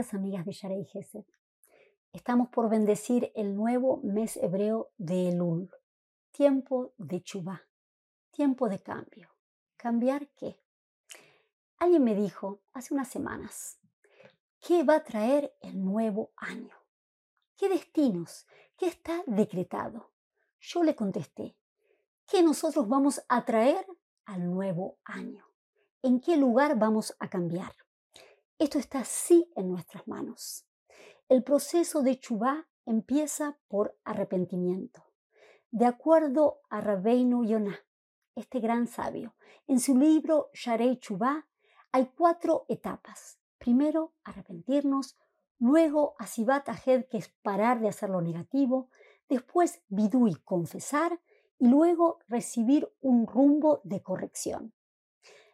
Amigas de Yarei Gesed, estamos por bendecir el nuevo mes hebreo de Elul, tiempo de Chubá, tiempo de cambio. ¿Cambiar qué? Alguien me dijo hace unas semanas, ¿qué va a traer el nuevo año? ¿Qué destinos? ¿Qué está decretado? Yo le contesté, ¿qué nosotros vamos a traer al nuevo año? ¿En qué lugar vamos a cambiar? Esto está sí en nuestras manos. El proceso de Chubá empieza por arrepentimiento. De acuerdo a Rabbeinu Yonah, este gran sabio, en su libro Sharei Chubá hay cuatro etapas. Primero, arrepentirnos, luego Asibat Ahed, que es parar de hacer lo negativo, después Bidui, confesar, y luego recibir un rumbo de corrección.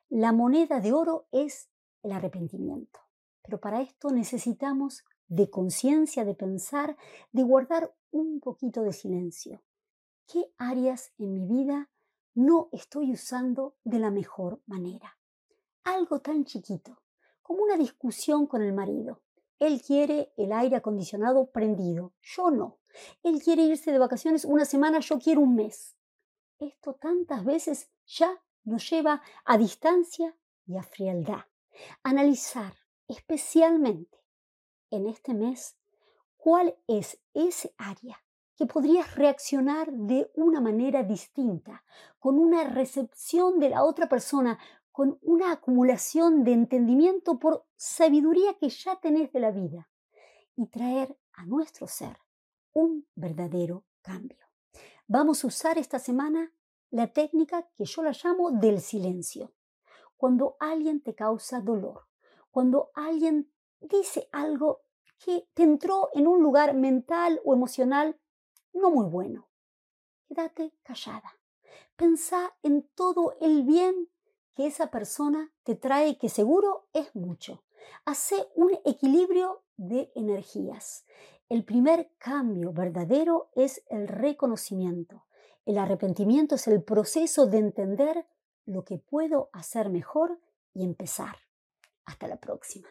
La moneda de oro es el arrepentimiento. Pero para esto necesitamos de conciencia, de pensar, de guardar un poquito de silencio. ¿Qué áreas en mi vida no estoy usando de la mejor manera? Algo tan chiquito, como una discusión con el marido. Él quiere el aire acondicionado prendido, yo no. Él quiere irse de vacaciones una semana, yo quiero un mes. Esto tantas veces ya nos lleva a distancia y a frialdad. Analizar especialmente en este mes cuál es ese área que podrías reaccionar de una manera distinta, con una recepción de la otra persona, con una acumulación de entendimiento por sabiduría que ya tenés de la vida y traer a nuestro ser un verdadero cambio. Vamos a usar esta semana la técnica que yo la llamo del silencio. Cuando alguien te causa dolor, cuando alguien dice algo que te entró en un lugar mental o emocional no muy bueno. Quédate callada. Pensá en todo el bien que esa persona te trae, que seguro es mucho. Hace un equilibrio de energías. El primer cambio verdadero es el reconocimiento. El arrepentimiento es el proceso de entender lo que puedo hacer mejor y empezar. Hasta la próxima.